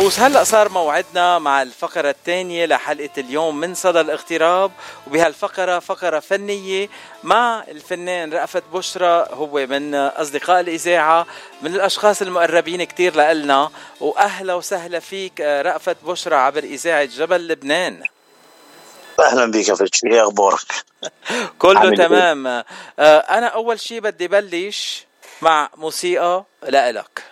وهلا صار موعدنا مع الفقرة الثانية لحلقة اليوم من صدى الاغتراب. وبهالفقرة فقرة فنية مع الفنان رأفت بشرى هو من أصدقاء الإذاعة من الأشخاص المقربين كتير لنا وأهلا وسهلا فيك رأفت بشرى عبر إذاعة جبل لبنان. أهلا بك يا فتشي إيه أخبارك؟ كله إيه؟ تمام. آه أنا أول شيء بدي بلش مع موسيقى لإلك.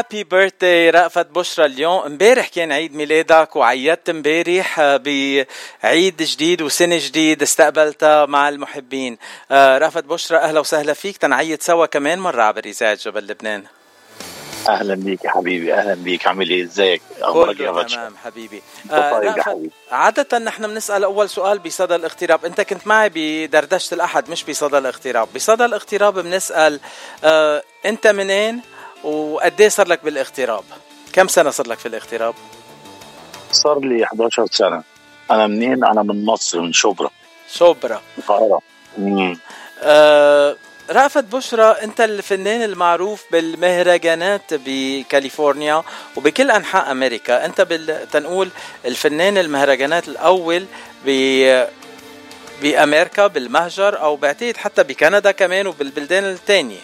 هابي بيرثداي رأفت بشرى اليوم. امبارح كان عيد ميلادك وعيدت امبارح آه، بعيد جديد وسنة جديد استقبلتها مع المحبين. آه، رأفت بشرى أهلا وسهلا فيك. تنعيد سوا كمان مرة عبر إذاعة جبل لبنان. أهلا بيك يا حبيبي أهلا بيك. عامل إيه؟ إزيك؟ أخبارك يا تمام حبيبي. آه عادة نحن بنسأل أول سؤال بصدى الاغتراب، أنت كنت معي بدردشة الأحد مش بصدى الاغتراب، بصدى الاغتراب بنسأل آه أنت منين؟ وقد صار لك بالاغتراب؟ كم سنة صار لك في الاغتراب؟ صار لي 11 سنة. أنا منين؟ أنا من مصر من شبرا. شبرا. القاهرة. آه رأفت بشرى أنت الفنان المعروف بالمهرجانات بكاليفورنيا وبكل أنحاء أمريكا. أنت بال... تنقول الفنان المهرجانات الأول ب بأمريكا بالمهجر أو بعتقد حتى بكندا كمان وبالبلدان الثانية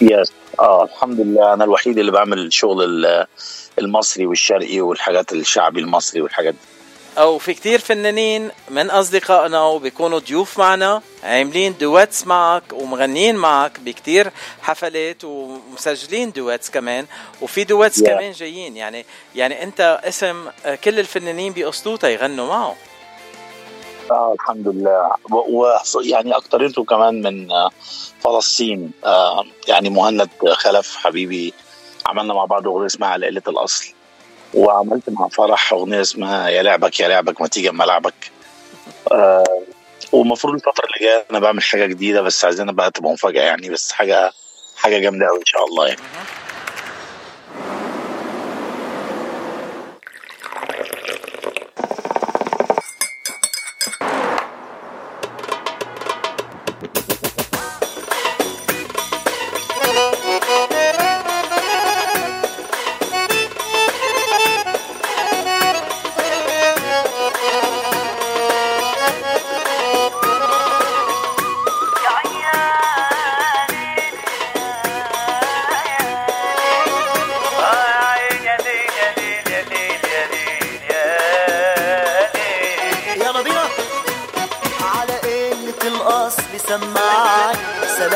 yes آه الحمد لله أنا الوحيد اللي بعمل الشغل المصري والشرقي والحاجات الشعبي المصري والحاجات دي. أو في كتير فنانين من أصدقائنا وبيكونوا ضيوف معنا عاملين duets معك ومغنيين معك بكتير حفلات ومسجلين duets كمان وفي duets yeah. كمان جايين. يعني يعني أنت اسم كل الفنانين بقصدوتا يغنوا معه. آه الحمد لله. ويعني اكترته كمان من فلسطين آه يعني مهند خلف حبيبي. عملنا مع بعض أغنية اسمها على قلة الأصل. وعملت مع فرح أغنية اسمها يا لعبك يا لعبك ما تيجي أما لعبك. آه ومفروض الفترة اللي جاية أنا بعمل حاجة جديدة بس عايزينها بقى تبقى مفاجأة يعني. بس حاجة حاجة جامدة قوي إن شاء الله يعني.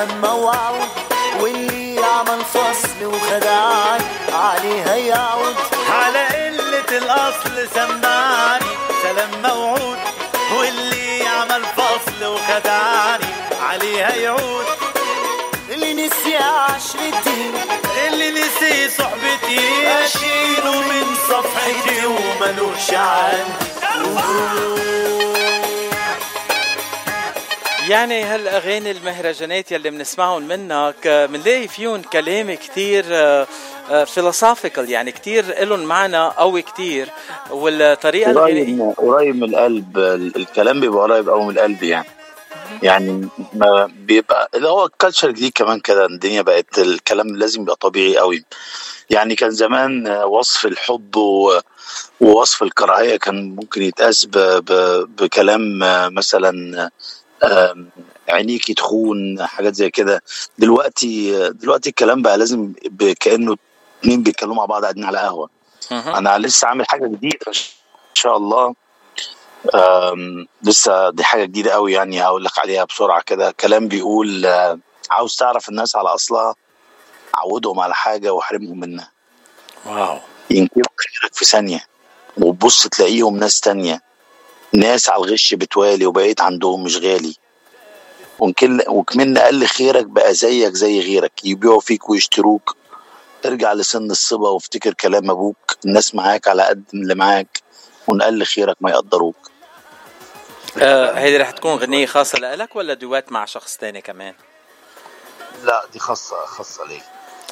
لما وعود واللي عمل فصل وخدعني عليها يعود على قلة الأصل سمعني سلام موعود. واللي عمل فصل وخدعني عليها يعود اللي نسي عشرتي اللي نسي صحبتي أشيله من صفحتي وملوش عندي يعني هالأغاني المهرجانات يلي بنسمعهم منك بنلاقي فيهم كلام كثير philosophical آه، يعني كثير لهم معنى قوي كثير والطريقة قريب قريب من القلب الكلام بيبقى قريب قوي من القلب يعني. يعني ما بيبقى اللي هو ال culture دي كمان كده الدنيا بقت الكلام لازم يبقى طبيعي قوي يعني كان زمان وصف الحب ووصف الكراهية كان ممكن يتقاس بكلام مثلا عينيكي تخون حاجات زي كده. دلوقتي دلوقتي الكلام بقى لازم كأنه اتنين بيتكلموا مع بعض قاعدين على قهوة. أنا لسه عامل حاجة جديدة إن شاء الله. لسه دي حاجة جديدة قوي يعني هقول لك عليها بسرعة كده. كلام بيقول عاوز تعرف الناس على أصلها عودهم على حاجة واحرمهم منها. واو. ينكروا خيرك في ثانية وتبص تلاقيهم ناس تانية. ناس على الغش بتوالي وبقيت عندهم مش غالي. وكمن قل خيرك بقى زيك زي غيرك. يبيعوا فيك ويشتروك. ارجع لسن الصبا وافتكر كلام أبوك. الناس معاك على قد اللي معاك. ونقل خيرك ما يقدروك. آه هيدي رح تكون غنية خاصة لك ولا دوات مع شخص تاني كمان؟ لا دي خاصة خاصة لي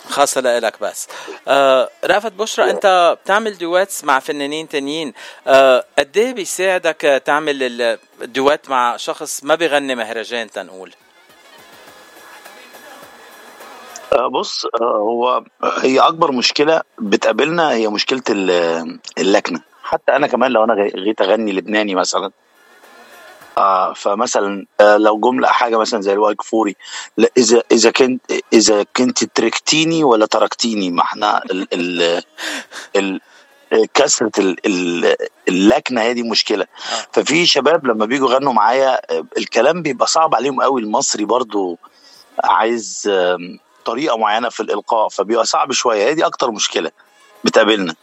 خاصة لإلك بس. آه رأفت بشرى أنت بتعمل دواتس مع فنانين تانيين. آه قد إيه بيساعدك تعمل الدوات مع شخص ما بيغني مهرجان تنقول؟ آه بص آه هو هي أكبر مشكلة بتقابلنا هي مشكلة اللكنة. حتى أنا كمان لو أنا غيت أغني لبناني مثلا آه فمثلا آه لو جملة حاجة مثلا زي الواي كفوري إذا إذا كنت إذا كنت تركتيني ولا تركتيني ما إحنا ال ال ال كثرة اللكنة هي دي مشكلة. آه. ففي شباب لما بيجوا يغنوا معايا الكلام بيبقى صعب عليهم قوي. المصري برضو عايز طريقة معينة في الإلقاء فبيبقى صعب شوية. هي دي أكتر مشكلة بتقابلنا.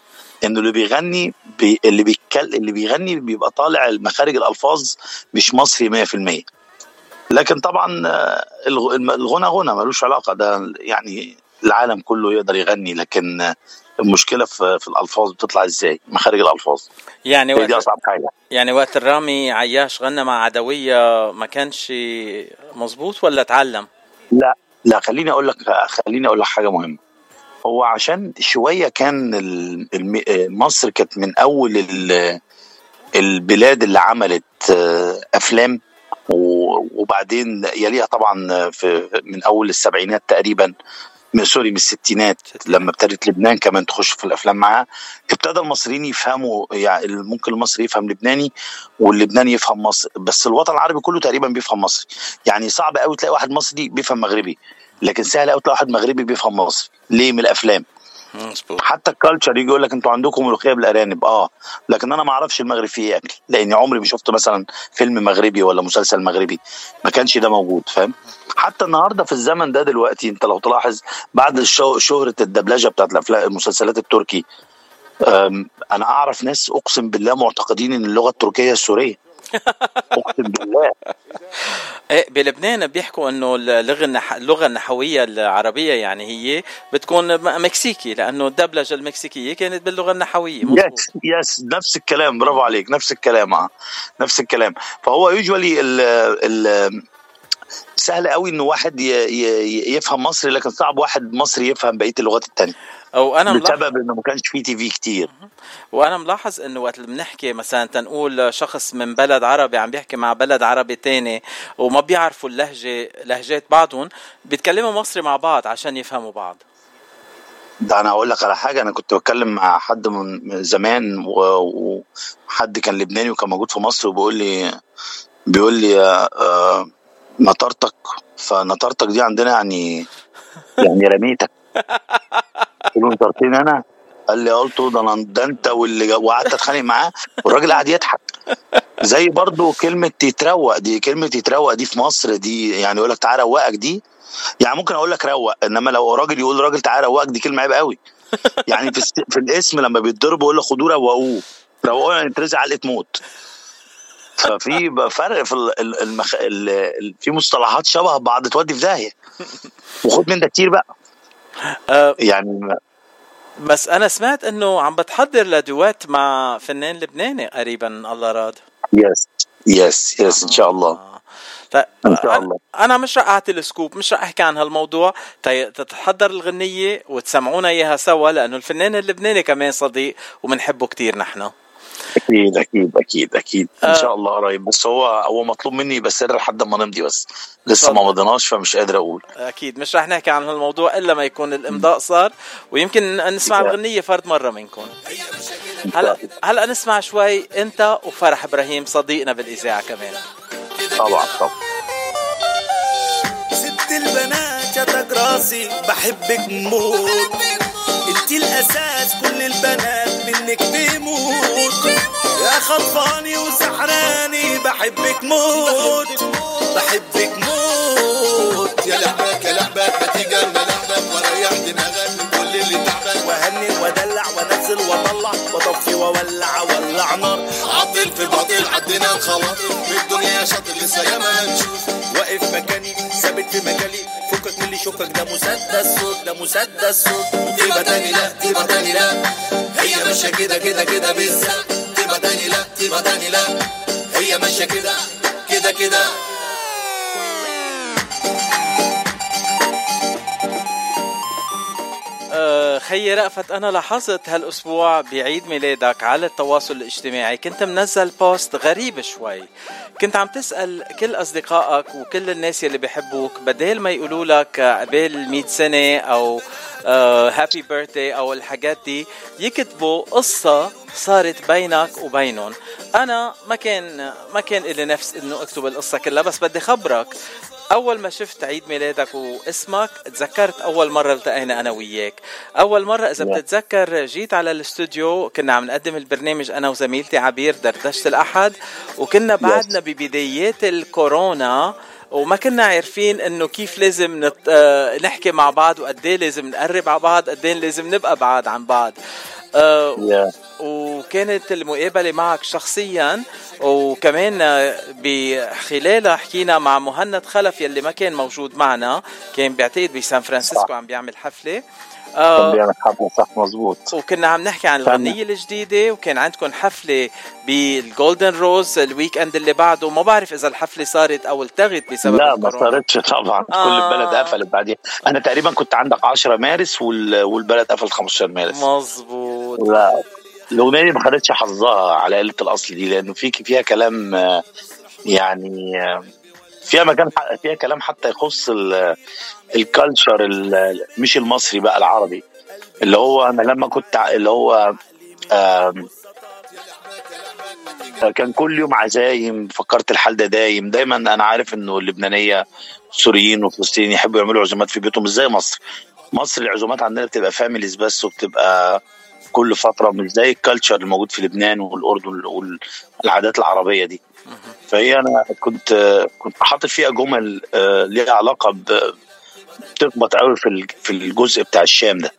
إنه اللي بيغني بي اللي بيتكلم اللي بيغني بيبقى طالع مخارج الألفاظ مش مصري 100% لكن طبعا الغنى غنى ملوش علاقة. ده يعني العالم كله يقدر يغني لكن المشكلة في, في الألفاظ بتطلع إزاي؟ مخارج الألفاظ. يعني وقت دي أصعب حاجة. يعني وقت الرامي عياش غنى مع عدوية ما كانش مظبوط ولا اتعلم؟ لا لا خليني أقول لك خليني أقول لك حاجة مهمة. هو عشان شوية كان مصر كانت من أول البلاد اللي عملت أفلام. وبعدين يليها طبعا في من أول السبعينات تقريبا. من سوري من الستينات لما ابتدت لبنان كمان تخش في الأفلام معاها ابتدى المصريين يفهموا يعني ممكن المصري يفهم لبناني واللبناني يفهم مصر بس الوطن العربي كله تقريبا بيفهم مصري. يعني صعب قوي تلاقي واحد مصري بيفهم مغربي لكن سهل قوي تلاقي واحد مغربي بيفهم مصري. ليه؟ من الأفلام. حتى الكالتشر يجي يقول لك أنتوا عندكم ملوخية بالأرانب. آه لكن أنا ما أعرفش المغرب فيه إيه اكل لأني عمري ما شفت مثلا فيلم مغربي ولا مسلسل مغربي. ما كانش ده موجود فاهم؟ حتى النهارده في الزمن ده دلوقتي انت لو تلاحظ بعد شهرة الدبلجة بتاعت الافلام المسلسلات التركي أنا أعرف ناس أقسم بالله معتقدين إن اللغة التركية السورية. أقسم بالله. إيه بلبنان بيحكوا إنه اللغة النح... اللغة النحوية العربية يعني هي بتكون مكسيكي لأنه الدبلجة المكسيكية كانت باللغة النحوية يس يس نفس الكلام برافو عليك نفس الكلام آه نفس الكلام. فهو usually ال ال سهل قوي انه واحد يفهم مصري لكن صعب واحد مصري يفهم بقية اللغات الثانية أو أنا بسبب إنه ما كانش في TV كتير. وأنا ملاحظ انه وقت اللي بنحكي مثلا تنقول شخص من بلد عربي عم بيحكي مع بلد عربي تاني وما بيعرفوا اللهجة لهجات بعضهم بيتكلموا مصري مع بعض عشان يفهموا بعض. ده أنا أقول لك على حاجة أنا كنت بتكلم مع حد من زمان وحد كان لبناني وكان موجود في مصر وبيقول لي بيقول لي آه نطرتك. فنطرتك دي عندنا يعني يعني رميتك. قلت له نطرتني أنا؟ قال لي قلت ده ده أنت واللي وقعدت أتخانق معاه والراجل قعد يضحك. زي برضو كلمة تتروق دي كلمة تتروق دي في مصر دي يعني يقول لك تعالى روقك دي. يعني ممكن أقول لك روق إنما لو راجل يقول راجل تعالى روقك دي كلمة عيب قوي يعني في, في الاسم لما بيتضربوا يقول لك خدوه روقوه. روقوه يعني ترزع علقة موت. ففي فرق في المخ... في مصطلحات شبه بعض تودي في داهية. وخد من ده كتير بقى. أه يعني بس أنا سمعت إنه عم بتحضر ل duet مع فنان لبناني قريبا الله راد yes yes yes إن شاء الله. آه. إن شاء الله. أنا مش رح أعطي ال scoop مش رح أحكي عن هالموضوع. تتحضر الغنية وتسمعونا إياها سوا لأنه الفنان اللبناني كمان صديق وبنحبه كتير نحن. أكيد أكيد أكيد أكيد. إن آه. شاء الله قريب. بس هو هو مطلوب مني بس لحد ما نمضي بس. لسه ما مضيناش فمش قادر أقول. أكيد. مش رح نحكي عن هالموضوع إلا ما يكون الإمضاء صار. ويمكن نسمع الغنيه فرد مرة منكم. هلا هلا نسمع شوي أنت وفرح إبراهيم صديقنا بالإذاعة كمان. طبعا طبعا. ست البنات شتك راسي بحبك موت. انت الأساس كل البنات منك بيموت. يا خطفاني وسحراني بحبك موت. بحبك موت. يا لعبك يا لعبك ما تيجي لعبك وريح دماغك. ودلع وأنزل واطلع واطفي واولع اولع نار. عطل في باطل عدينا الخواطر في الدنيا شاطر لسه ياما هنشوف. واقف مكاني ثابت في مجالي. فكك من اللي يشكك ده مسدس صوت ده مسدس صوت. تبقى تاني لا تبقى تاني لا. هي ماشية كده كده كده بالظبط تبقى تاني لا تبقى تاني لا. هي ماشية كده. خيي رأفت أنا لاحظت هالأسبوع بعيد ميلادك على التواصل الاجتماعي. كنت منزل بوست غريب شوي. كنت عم تسأل كل أصدقائك وكل الناس يلي بيحبوك بدال ما يقولوا لك عبال 100 سنة أو هابي بيرثدي أو الحاجات دي يكتبوا قصة صارت بينك وبينهم. أنا ما كان ما كان إلي نفس إنه أكتب القصة كلها بس بدي خبرك. أول ما شفت عيد ميلادك واسمك تذكرت أول مرة التقينا أنا وياك. أول مرة إذا بتتذكر جيت على الاستوديو كنا عم نقدم البرنامج أنا وزميلتي عبير دردشه الأحد وكنا بعدنا ببدايات الكورونا وما كنا عارفين إنه كيف لازم نت... آه، نحكي مع بعض وقد إيه لازم نقرب على بعض قد إيه لازم نبقى بعاد عن بعض. Yeah. وكانت المقابلة معك شخصيا وكمان بخلالها حكينا مع مهند خلف يلي ما كان موجود معنا كان بيعتقد بسان فرانسيسكو عم بيعمل حفلة. آه بيعمل حفلة صح مظبوط وكنا عم نحكي عن الغنية الجديدة وكان عندكم حفلة بال Golden Rose ال weekend اللي بعده. ما بعرف إذا الحفلة صارت أو التغت بسبب لا ما. صارتش طبعا. آه. كل البلد قفلت بعدين. أنا تقريبا كنت عندك 10 مارس وال... والبلد قفل 15 مارس. مظبوط. لا. الأغنية دي ما خدتش حظها على قلة الأصل دي لأنه في فيها كلام آه، يعني آه، فيها مكان فيها كلام حتى يخص ال- الكالتشر ال- مش المصري بقى العربي. اللي هو أنا لما كنت اللي هو آم، كان كل يوم عزايم فكرت الحال ده دايم. دايما أنا عارف إنه اللبنانية السوريين والفلسطينيين يحبوا يعملوا عزومات في بيوتهم زي مصر؟ مصر العزومات عندنا بتبقى families بس وبتبقى كل فترة مش زي ال culture الموجود في لبنان والأردن والعادات العربية دي. فهي أنا كنت كنت حاطط فيها جمل آه، ليها علاقة بتخبط قوي في في الجزء بتاع الشام ده.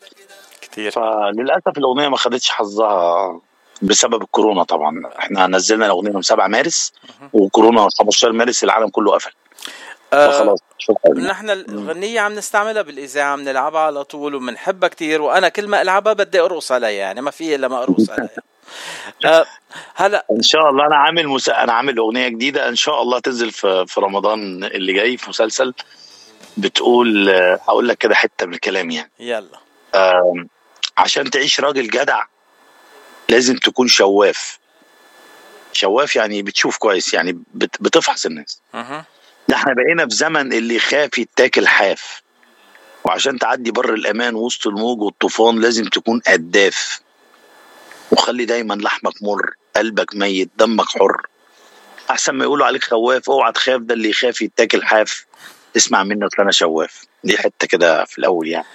كتير. فللأسف الأغنية ما خدتش حظها بسبب الكورونا طبعا. إحنا نزلنا الأغنية يوم 7 مارس وكورونا 15 مارس العالم كله قفل. فخلاص شكرا نحن الغنية عم نستعملها بالإذاعة بنلعبها على طول وبنحبها كتير وأنا كل ما ألعبها بدي أرقص عليها يعني ما في إلا ما أرقص عليها. آه هلا إن شاء الله أنا عامل مس... أنا عامل أغنية جديدة إن شاء الله تنزل في في رمضان اللي جاي في مسلسل بتقول آه، هقول لك كده حتة من الكلام يعني. يلا. آم، عشان تعيش راجل جدع لازم تكون شواف. شواف يعني بتشوف كويس يعني بت... بتفحص الناس. مه. ده إحنا بقينا في زمن اللي خاف يتاكل حاف. وعشان تعدي بر الأمان وسط الموج والطوفان لازم تكون قداف وخلي دايما لحمك مر قلبك ميت دمك حر. أحسن ما يقولوا عليك خواف اوعى تخاف ده اللي يخاف يتاكل حاف. اسمع مني أنا شواف. دي حتة كده في الأول يعني.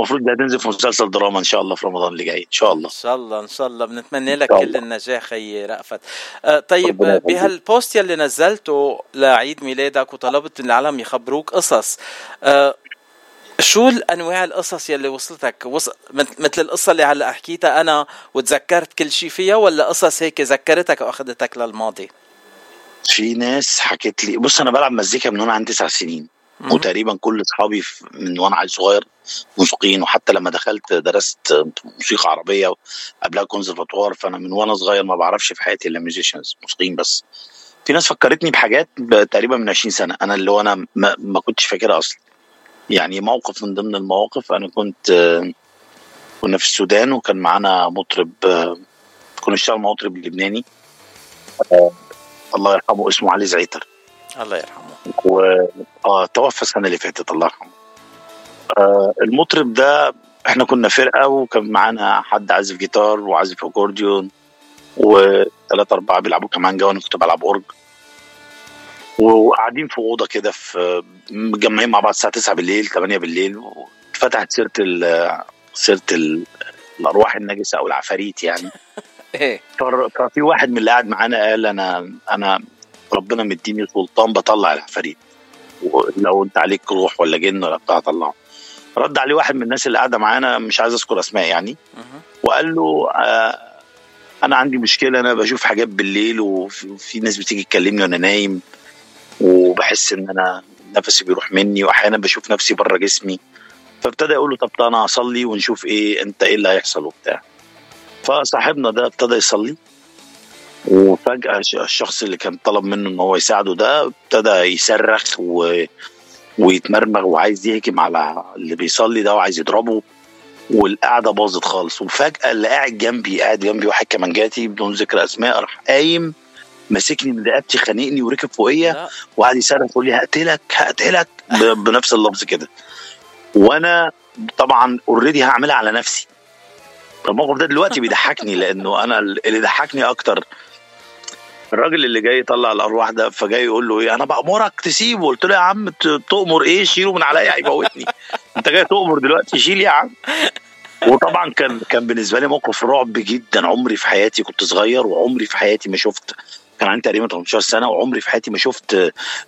المفروض ده هتنزل في مسلسل دراما إن شاء الله في رمضان اللي جاي إن شاء الله إن شاء الله إن شاء الله بنتمنى لك كل. النجاح خيي رأفت آه طيب. بهالبوست يلي نزلته لعيد ميلادك وطلبت من العالم يخبروك قصص آه شو الأنواع القصص يلي وصلتك وص... مث- مثل القصة اللي هلأ حكيتها أنا وتذكرت كل شيء فيها ولا قصص هيك ذكرتك وأخذتك للماضي في ناس حكت لي بص أنا بلعب مزيكا من وأنا عندي تسع سنين. وتقريبا كل أصحابي من وأنا عيل صغير موسيقيين. وحتى لما دخلت درست موسيقى عربية قبلها كونسرفاتوار فأنا من وأنا صغير ما بعرفش في حياتي إلا musicians موسيقيين بس. في ناس فكرتني بحاجات تقريبا من 20 سنة. أنا اللي هو أنا ما, ما كنتش فاكرها أصلا. يعني موقف من ضمن المواقف أنا كنت كنا في السودان وكان معانا مطرب كنا نشتغل مع مطرب لبناني. آه، الله يرحمه اسمه علي زعيتر. الله يرحمه. و آه توفى السنة اللي فاتت الله يرحمه. آه المطرب ده إحنا كنا فرقة وكان معانا حد عازف جيتار وعازف أكورديون وثلاثة أربعة بيلعبوا كمانجا وأنا كنت بلعب أورج. وقاعدين في أوضة كده في متجمعين مع بعض الساعة 9 بالليل 8 بالليل واتفتحت سيرة ال سيرة ال- الأرواح النجسة أو العفاريت يعني. إيه. ففي واحد من اللي قاعد معانا قال أنا أنا ربنا مديني سلطان بطلع العفاريت ولو انت عليك روح ولا جن ولا بتاع طلعه. رد عليه واحد من الناس اللي قاعدة معانا مش عايز أذكر أسماء يعني. وقال له آه أنا عندي مشكلة أنا بشوف حاجات بالليل وفي وفي ناس بتيجي تكلمني وأنا نايم. وبحس إن أنا نفسي بيروح مني وأحيانا بشوف نفسي بره جسمي. فابتدى يقول له طب أنا اصلي ونشوف إيه أنت إيه اللي هيحصل وبتاع. فصاحبنا ده ابتدى يصلي. وفجأة الش- الشخص اللي كان طلب منه إن هو يساعده ده ابتدى يصرخ و... ويتمرمغ وعايز يهجم على اللي بيصلي ده وعايز يضربه. والقعدة باظت خالص. وفجأة اللي قاعد جنبي قاعد جنبي واحد كمانجاتي بدون ذكر أسماء راح قايم ماسكني من رقبتي خانقني وركب فوقيا وقعد يصرخ يقول لي هقتلك هقتلك بنفس اللفظ كده. وأنا طبعا اوريدي هعملها على نفسي. الموقف ده دلوقتي بيضحكني لأنه أنا اللي ضحكني أكتر الراجل اللي جاي يطلع الأرواح ده فجاي يقول له إيه؟ أنا بأمرك تسيبه. قلت له يا عم تؤمر إيه؟ شيله من عليا هيموتني. أنت جاي تؤمر دلوقتي؟ شيل يا عم. وطبعا كان كان بالنسبة لي موقف رعب جدا. عمري في حياتي كنت صغير وعمري في حياتي ما شفت كان عندي تقريبا 18 سنة وعمري في حياتي ما شفت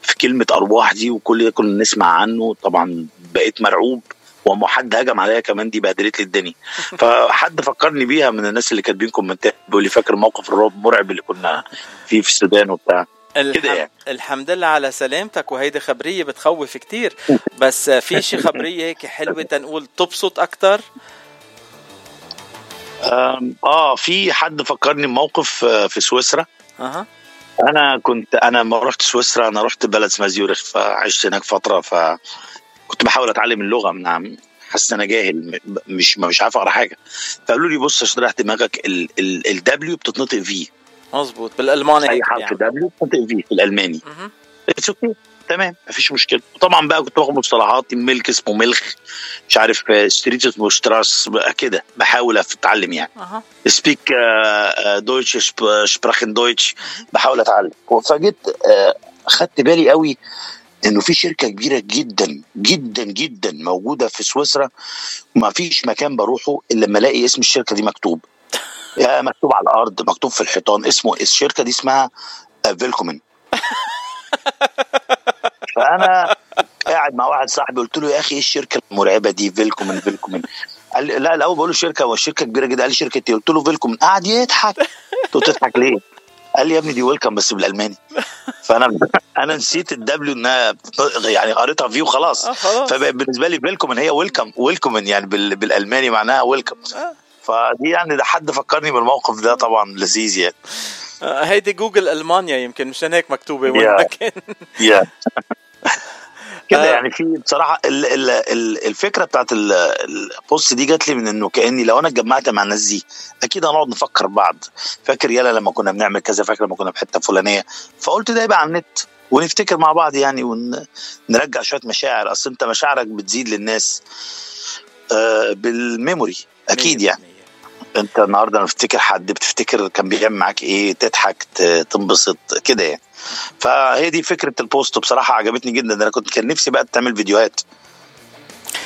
في كلمة أرواح دي وكل ده كنا نسمع عنه. طبعا بقيت مرعوب. وما حد هجم عليا كمان دي بهدلت لي الدنيا. فحد فكرني بيها من الناس اللي كاتبين كومنتات بيقول لي فاكر موقف الرعب المرعب اللي كنا فيه في السودان وبتاع. كده. يعني. الحمد لله على سلامتك وهيدي خبرية بتخوف كتير. بس في شي خبرية هيك حلوة تنقول تبسط أكتر؟ آه في حد فكرني بموقف آه، في سويسرا. أها. أنا كنت أنا لما رحت سويسرا أنا رحت بلد اسمها زيورخ فعشت هناك فترة فكنت بحاول أتعلم اللغة من عم حاسس إن أنا جاهل مش مش عارف أقرأ حاجة. فقالوا لي بص عشان تريح دماغك ال W بتتنطق V مظبوط بالألماني إيه هيك حرف يعني. W بتتنطق V في الألماني. it's okay تمام مفيش مشكلة. طبعا بقى كنت باخد مصطلحات milk اسمه Milch مش عارف street اسمه Straße بقى كده. بحاول أتعلم يعني. أها. speak Deutsch sprechen Deutsch بحاول أتعلم. فجيت آه، خدت بالي قوي إنه في شركة كبيرة جدا جدا جدا موجودة في سويسرا. ما فيش مكان بروحه إلا لما ألاقي اسم الشركة دي مكتوب. يا مكتوب على الأرض مكتوب في الحيطان. اسمه الشركة دي اسمها Willkommen. فأنا قاعد مع واحد صاحبي قلت له يا أخي إيه الشركة المرعبة دي؟ Willkommen Willkommen. قال لي لا الأول بقول له شركة هو الشركة كبيرة جدا. قال لي شركة إيه؟ قلت له Willkommen. قعد يضحك. قلت له تضحك ليه؟ قال لي يا ابني دي welcome بس بالألماني. فأنا أنا نسيت ال W إنها يعني قريتها آه خلاص. فبالنسبه لي Willkommen هي welcome Willkommen يعني بال- بالألماني معناها welcome آه. فدي يعني ده حد فكرني بالموقف ده طبعا لذيذ يعني. آه، هيدي جوجل ألمانيا يمكن مشان هيك مكتوبة وين. ما كان كده آه. يعني في بصراحة ال ال ال الفكرة بتاعت ال- ال post دي جات لي من إنه كأني لو أنا اتجمعت مع الناس دي أكيد هنقعد نفكر بعض. فاكر يلا لما كنا بنعمل كذا فاكر لما كنا في حتة فلانية. فقلت ده يبقى على النت ونفتكر مع بعض يعني ونرجع شوية مشاعر. أصل أنت مشاعرك بتزيد للناس آه بال memory. أكيد يعني. انت النهارده لما بتفتكر حد بتفتكر كان بيعمل معاك إيه تضحك تنبسط كده يعني. فهي دي فكرة البوست بصراحة عجبتني جدا. أنا كنت كان نفسي بقى تعمل فيديوهات.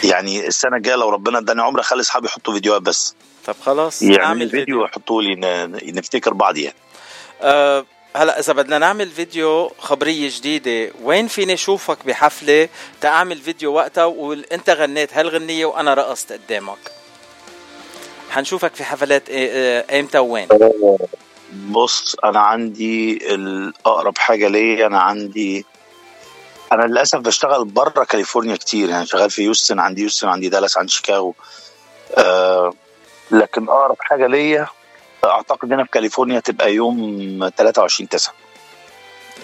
يعني السنة الجاية لو ربنا اداني عمر أخلي أصحابي يحطوا فيديوهات بس. طب خلاص يعني نعمل فيديو ويحطوا لي نفتكر بعض يعني. أه هلا إذا بدنا نعمل فيديو خبرية جديدة وين فيني أشوفك بحفلة؟ تعمل فيديو وقتها وانت غنيت هالغنيه وأنا رقصت قدامك. حنشوفك في حفلات إيه- إيه- إمتى وين بص أنا عندي الاقرب حاجة ليا أنا عندي أنا للأسف بشتغل بره كاليفورنيا كتير يعني شغال في هيوستن عندي هيوستن عندي دالاس عندي شيكاغو. آه لكن أقرب حاجة ليا أعتقد هنا في كاليفورنيا تبقى يوم 23 9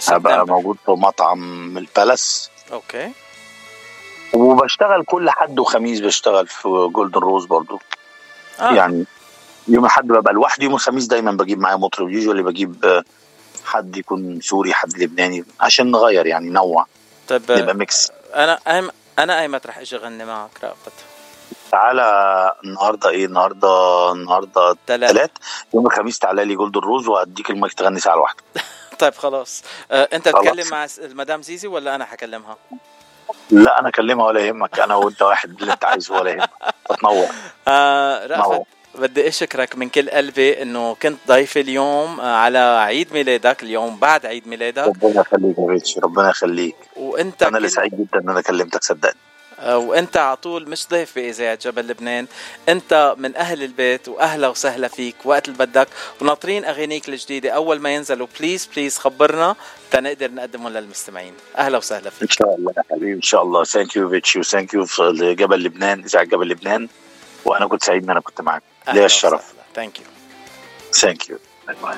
هبقى. موجود في مطعم البالاس. Okay. وبشتغل كل حد وخميس بشتغل في Golden Rose برضو. آه. يعني يوم الاحد ببقى لوحدي يوم الخميس دايما بجيب معايا مطرب. usually بجيب آه، حد يكون سوري حد لبناني عشان نغير يعني نوع طيب يبقى mix أنا أيم- أنا ايمت رح أجي أغني معك؟ رأفت تعالى النهارده إيه؟ النهارده النهارده ثلاث يوم الخميس تعالى لي جولدن روز وهديك المايك تغني ساعة واحدة طيب خلاص. أه أنت. تكلم مع المدام زيزي ولا أنا حكلمها؟ لا أنا أكلمها ولا يهمك. أنا وأنت واحد اللي أنت عايزه ولا يهمك. تنور آه رأفت. بدي أشكرك من كل قلبي إنه كنت ضيفي اليوم آه، على عيد ميلادك اليوم بعد عيد ميلادك. ربنا يخليك يا ربنا يخليك. وأنت أنا اللي سعيد جدا إن أنا كلمتك صدقني. وانت على طول مش ضيف باذاعه جبل لبنان. انت من أهل البيت وأهلا وسهلا فيك وقت اللي بدك. وناطرين أغانيك الجديدة أول ما ينزلوا. please please خبرنا تنقدر نقدمهم للمستمعين. أهلا وسهلا فيك. إن شاء الله يا حبيبي إن شاء الله. thank you فيكي و thank you لجبل لبنان إذاعة جبل لبنان. وأنا كنت سعيد إن أنا كنت معاك. ليا الشرف؟ thank you thank you bye